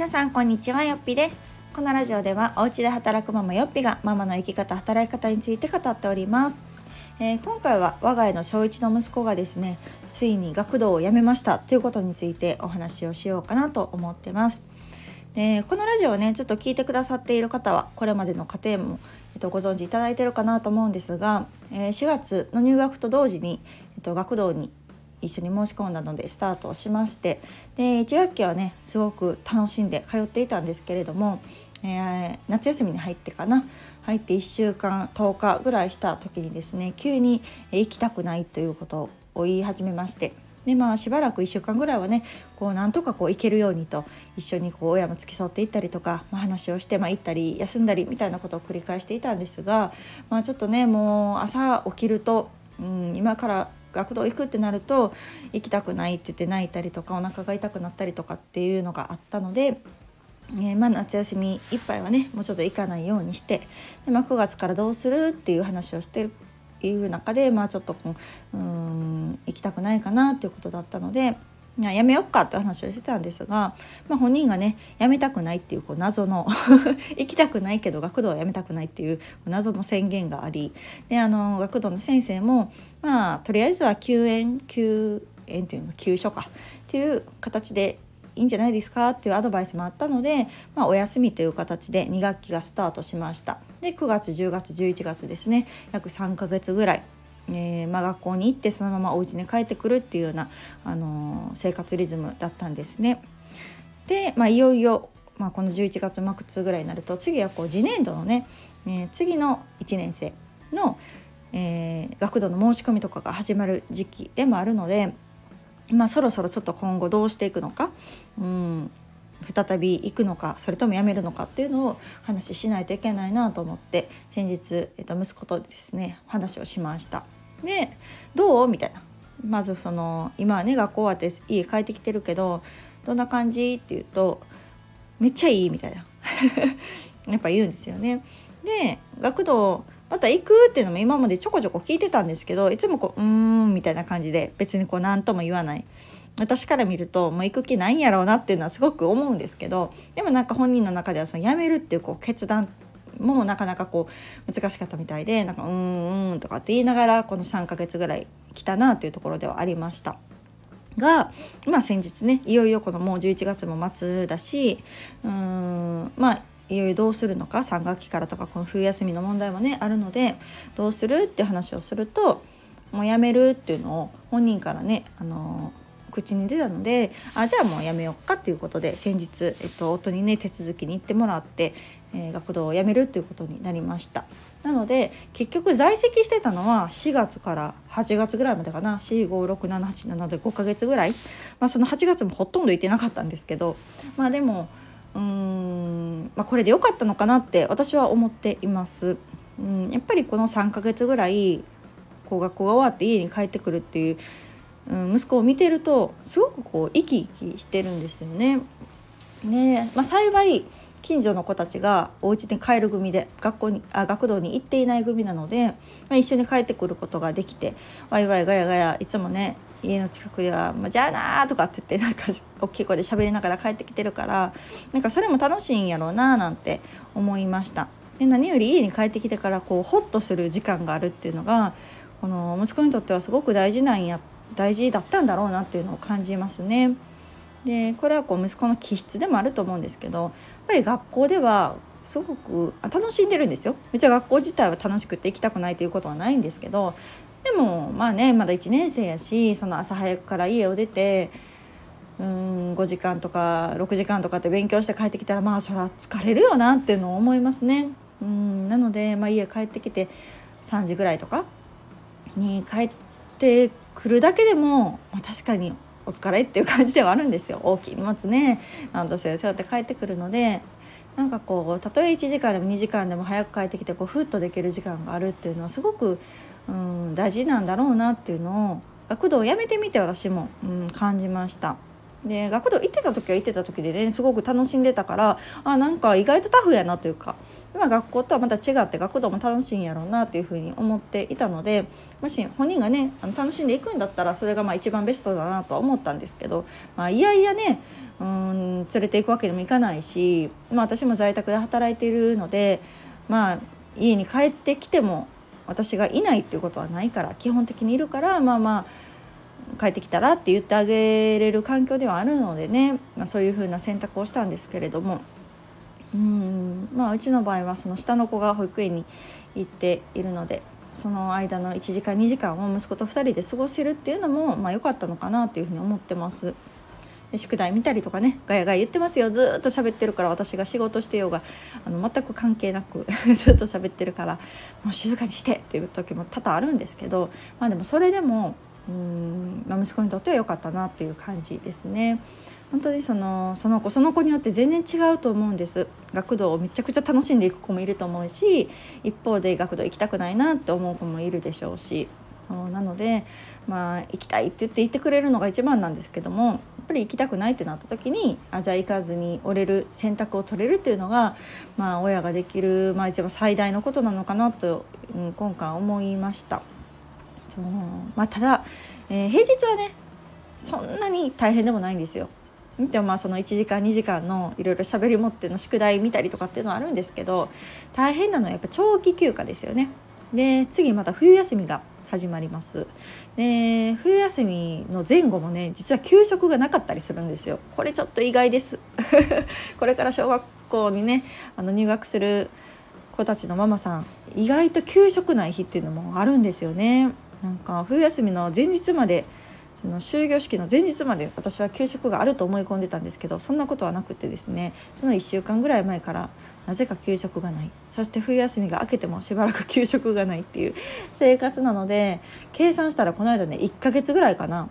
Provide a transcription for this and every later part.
皆さんこんにちはよっぴです。このラジオではお家で働くママよっぴがママの生き方働き方について語っております、えー、今回は我が家の小1の息子がですねついに学童を辞めましたということについてお話をしようかなと思ってます。でこのラジオをねちょっと聞いてくださっている方はこれまでの過程も、えっと、ご存知いただいてるかなと思うんですが、えー、4月の入学と同時に、えっと、学童に一緒に申し込んだのでスタートをしましてで1学期はねすごく楽しんで通っていたんですけれども、えー、夏休みに入ってかな入って1週間10日ぐらいした時にですね急に行きたくないということを言い始めましてでまあしばらく1週間ぐらいはねこうなんとかこう行けるようにと一緒にこう親も付き添っていったりとか、まあ、話をして、まあ、行ったり休んだりみたいなことを繰り返していたんですが、まあ、ちょっとねもう朝起きると、うん、今から学童行くってなると行きたくないって言って泣いたりとかお腹が痛くなったりとかっていうのがあったので。えー、まあ、夏休みいっぱいはねもうちょっと行かないようにしてで、まあ、9月からどうするっていう話をしてるいう中で、まあ、ちょっとうん行きたくないかなっていうことだったのでやめよっかって話をしてたんですが、まあ、本人がねやめたくないっていうこう謎の 行きたくないけど学童はやめたくないっていう謎の宣言がありであの学童の先生もまあとりあえずは休園休園っていうの休所かっていう形でいいんじゃないですかっていうアドバイスもあったので、まあ、お休みという形で2学期がスタートしました。で9月10月11月ですね約3ヶ月ぐらいえー、まあ、学校に行ってそのままお家に帰ってくるっていうような、あのー、生活リズムだったんですね。で、まあ、いよいよ、まあ、この11月末ぐらいになると次はこう次年度のね、えー、次の1年生の、えー、学童の申し込みとかが始まる時期でもあるので、まあ、そろそろちょっと今後どうしていくのか、うん、再び行くのかそれともやめるのかっていうのを話ししないといけないなと思って先日、えっと、息子とですね話をしました。でどう？みたいな。まずその今はね学校終わって家帰ってきてるけどどんな感じ？って言うとめっちゃいいみたいな。やっぱ言うんですよね。で学童また行くっていうのも今までちょこちょこ聞いてたんですけどいつもこう「うーん」みたいな感じで別にこう何とも言わない。私から見るともう行く気ないんやろうなっていうのはすごく思うんですけどでもなんか本人の中ではその辞めるっていうこう決断もなかなかこう難しかったみたいでなんか「うんうん」とかって言いながらこの3ヶ月ぐらい来たなっていうところではありました。が、まあ、先日ねいよいよこのもう11月も末だしうーんまあいよいよどうするのか3学期からとかこの冬休みの問題もねあるのでどうするって話をするともうやめるっていうのを本人からねあの口に出たのであじゃあもうやめようかっていうことで先日、えっと、夫にね手続きに行ってもらって、えー、学童を辞めるということになりました。なので結局在籍してたのは4月から8月ぐらいまでかな。456787で5ヶ月ぐらい、まあ、その8月もほとんど行ってなかったんですけどまあでもうーん、まあ、これで良かったのかなって私は思っています。うんやっぱりこの3ヶ月ぐらいこう学校が終わって家に帰ってくるっていううん、息子を見てるとすごくこう生き生きしてるんですよね。ねまあ、幸い近所の子たちがお家に帰る組で学校にあ学童に行っていない組なので、まあ、一緒に帰ってくることができてワイワイガヤガヤいつもね家の近くでは「まあ、じゃあな」とかって言ってなんか大きい声で喋りながら帰ってきてるからなんかそれも楽しいんやろうななんて思いました。で何より家に帰ってきてからこうホッとする時間があるっていうのがこの息子にとってはすごく大事なんや大事だったんだろうなっていうのを感じますね。でこれはこう息子の気質でもあると思うんですけどやっぱり学校ではすごく楽しんでるんですよ。めっちゃ学校自体は楽しくて行きたくないということはないんですけどでもまあねまだ1年生やしその朝早くから家を出てうん5時間とか6時間とかって勉強して帰ってきたらまあそれは疲れるよなっていうのを思いますね。うんなので、まあ、家帰ってきて3時ぐらいとかに帰っててくるだけでも、まあ、確かにお疲れっていう感じではあるんですよ大きい荷物ねなんとせよ背負って帰ってくるのでなんかこうたとえ1時間でも2時間でも早く帰ってきてこうふっとできる時間があるっていうのはすごく、うん、大事なんだろうなっていうのを学童をやめてみて私も、うん、感じました。で学童行ってた時は行ってた時でねすごく楽しんでたからあなんか意外とタフやなというか今学校とはまた違って学童も楽しいんやろうなというふうに思っていたのでもし本人がねあの楽しんでいくんだったらそれがまあ一番ベストだなとは思ったんですけど、まあ、いやいやねうん連れていくわけにもいかないし、まあ、私も在宅で働いているので、まあ、家に帰ってきても私がいないっていうことはないから基本的にいるからまあまあ帰ってきたらって言ってあげれる環境ではあるのでね、まあ、そういうふうな選択をしたんですけれども。うん。まあうちの場合はその下の子が保育園に行っているのでその間の1時間2時間を息子と2人で過ごせるっていうのもまあ良かったのかなというふうに思ってます。で宿題見たりとかねガヤガヤ言ってますよ。ずっと喋ってるから私が仕事してようがあの全く関係なく ずっと喋ってるからもう静かにしてっていう時も多々あるんですけどまあでもそれでもうん、息子にとっては良かったなっていう感じですね。本当にそのその子その子によって全然違うと思うんです学童をめちゃくちゃ楽しんでいく子もいると思うし一方で学童行きたくないなって思う子もいるでしょうしなのでまあ行きたいって言って言ってくれるのが一番なんですけどもやっぱり行きたくないってなった時にあじゃあ行かずに折れる選択を取れるっていうのが、まあ、親ができる、まあ、一番最大のことなのかなと、うん、今回思いました。まあ、ただ、えー、平日はねそんなに大変でもないんですよ。でもまあその1時間2時間のいろいろ喋り持っての宿題見たりとかっていうのはあるんですけど大変なのはやっぱ長期休暇ですよね。で次また冬休みが始まります。で冬休みの前後もね実は給食がなかったりするんですよ。これちょっと意外です。これから小学校にねあの入学する子たちのママさん意外と給食ない日っていうのもあるんですよね。なんか冬休みの前日までその終業式の前日まで私は給食があると思い込んでたんですけどそんなことはなくてですねその1週間ぐらい前からなぜか給食がないそして冬休みが明けてもしばらく給食がないっていう生活なので計算したらこの間ね1ヶ月ぐらいかな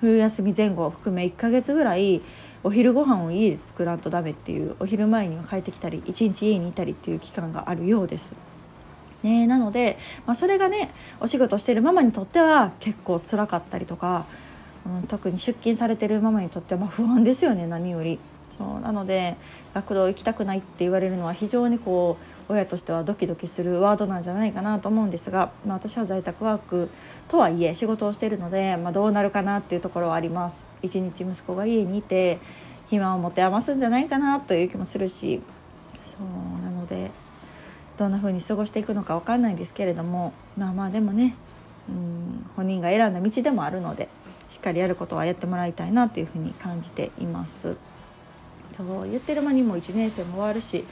冬休み前後を含め1ヶ月ぐらいお昼ご飯を家で作らんとダメっていうお昼前には帰ってきたり一日家にいたりっていう期間があるようです。ね、なので、まあ、それがねお仕事してるママにとっては結構辛かったりとか、うん、特に出勤されてるママにとっては不安ですよね何より。そうなので学童行きたくないって言われるのは非常にこう親としてはドキドキするワードなんじゃないかなと思うんですが、まあ、私は在宅ワークとはいえ仕事をしてるので、まあ、どうなるかなっていうところはあります。一日息子が家にいて暇を持て余すんじゃないかなという気もするしそうなのでどんな風に過ごしていくのか分かんないんですけれどもまあまあでもねうん本人が選んだ道でもあるのでしっかりやることはやってもらいたいなというふうに感じています。そう言ってる間にも1年生も終わるし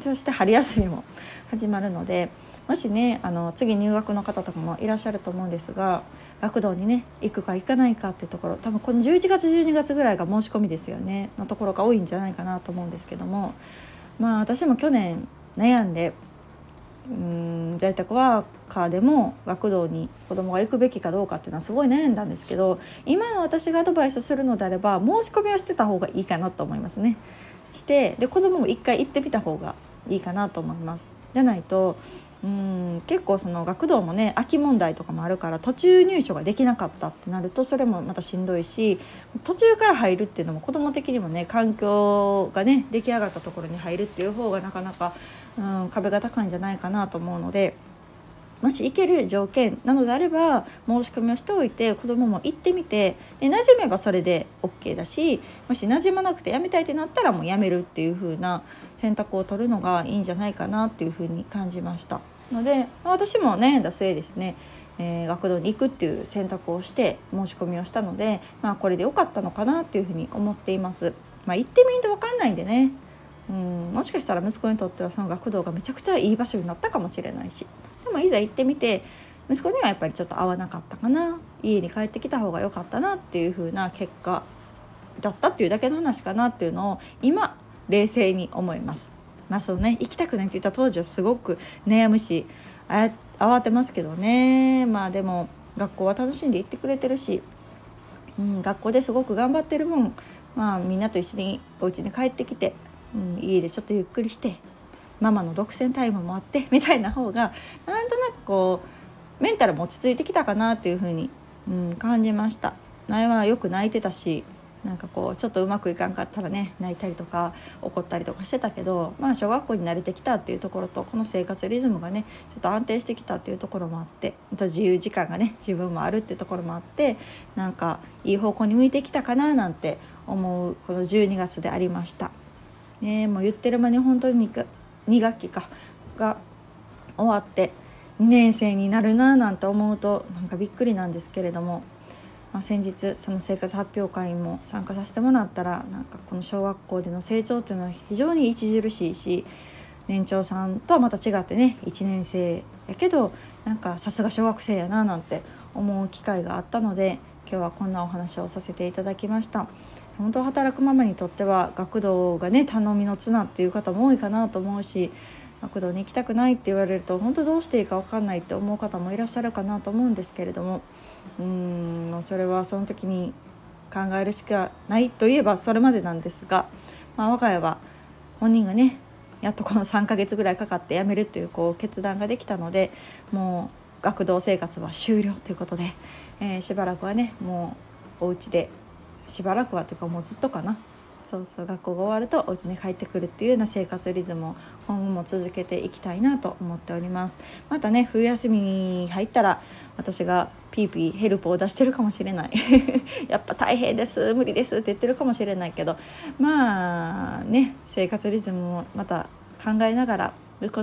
そして春休みも始まるのでもしねあの次入学の方とかもいらっしゃると思うんですが学童にね行くか行かないかっていうところ多分この11月12月ぐらいが申し込みですよねのところが多いんじゃないかなと思うんですけどもまあ私も去年悩んでうん在宅ワーカーでも学童に子供が行くべきかどうかっていうのはすごい悩んだんですけど今の私がアドバイスするのであれば申し込みはしてた方がいいかなと思いますね。してで子供も一回行ってみた方がいいかなと思います。じゃないとうん結構その学童もね空き問題とかもあるから途中入所ができなかったってなるとそれもまたしんどいし途中から入るっていうのも子ども的にもね環境がね出来上がったところに入るっていう方がなかなか、うん、壁が高いんじゃないかなと思うので。もし行ける条件なのであれば申し込みをしておいて子どもも行ってみてで馴染めばそれで OK だしもし馴染まなくてやめたいってなったらもうやめるっていう風な選択を取るのがいいんじゃないかなっていう風に感じました。ので、まあ、私も悩んだ末ですね、えー、学童に行くっていう選択をして申し込みをしたので、まあ、これで良かったのかなっていうふうに思っています。まあ、行ってみんと分かんないんでねうんもしかしたら息子にとってはその学童がめちゃくちゃいい場所になったかもしれないしでもいざ行ってみて息子にはやっぱりちょっと合わなかったかな家に帰ってきた方が良かったなっていう風な結果だったっていうだけの話かなっていうのを今冷静に思います。まあそのね行きたくないって言った当時はすごく悩むしあ慌てますけどね。まあでも学校は楽しんで行ってくれてるし、うん、学校ですごく頑張ってる分まあみんなと一緒にお家に帰ってきて、うん、家でちょっとゆっくりしてママの独占タイムもあってみたいな方がなんとなくこうメンタルも落ち着いてきたかなっていうふうに、うん、感じました。前はよく泣いてたしなんかこうちょっとうまくいかんかったらね泣いたりとか怒ったりとかしてたけどまあ小学校に慣れてきたっていうところとこの生活リズムがねちょっと安定してきたっていうところもあってまた自由時間がね自分もあるっていうところもあってなんかいい方向に向いてきたかななんて思うこの12月でありました。ねもう言ってる間に本当に 2, 2学期かが終わって2年生になるななんて思うとなんかびっくりなんですけれども、まあ、先日その生活発表会も参加させてもらったらなんかこの小学校での成長っていうのは非常に著しいし年長さんとはまた違ってね1年生やけどなんかさすが小学生やななんて思う機会があったので今日はこんなお話をさせていただきました。本当働くママにとっては学童がね頼みの綱っていう方も多いかなと思うし学童に行きたくないって言われると本当どうしていいか分かんないって思う方もいらっしゃるかなと思うんですけれどもうんそれはその時に考えるしかないといえばそれまでなんですが、まあ、我が家は本人がねやっとこの3ヶ月ぐらいかかって辞めるというこう決断ができたのでもう学童生活は終了ということで、えー、しばらくはねもうお家でしばらくはというかもうずっとかなそうそう学校が終わるとお家に帰ってくるっていうような生活リズムを今後も続けていきたいなと思っております。またね冬休みに入ったら私がピーピーヘルプを出してるかもしれない。やっぱ大変です。無理ですって言ってるかもしれないけど。まあね生活リズムもまた考えながら息子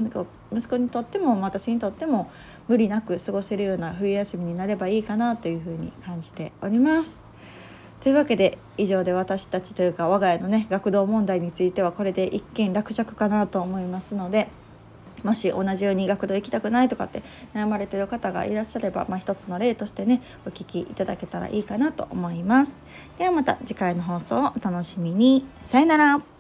息子にとっても私にとっても無理なく過ごせるような冬休みになればいいかなというふうに感じております。というわけで以上で私たちというか我が家のね学童問題についてはこれで一件落着かなと思いますのでもし同じように学童行きたくないとかって悩まれてる方がいらっしゃれば、まあ、一つの例としてねお聞きいただけたらいいかなと思います。ではまた次回の放送をお楽しみに。さよなら。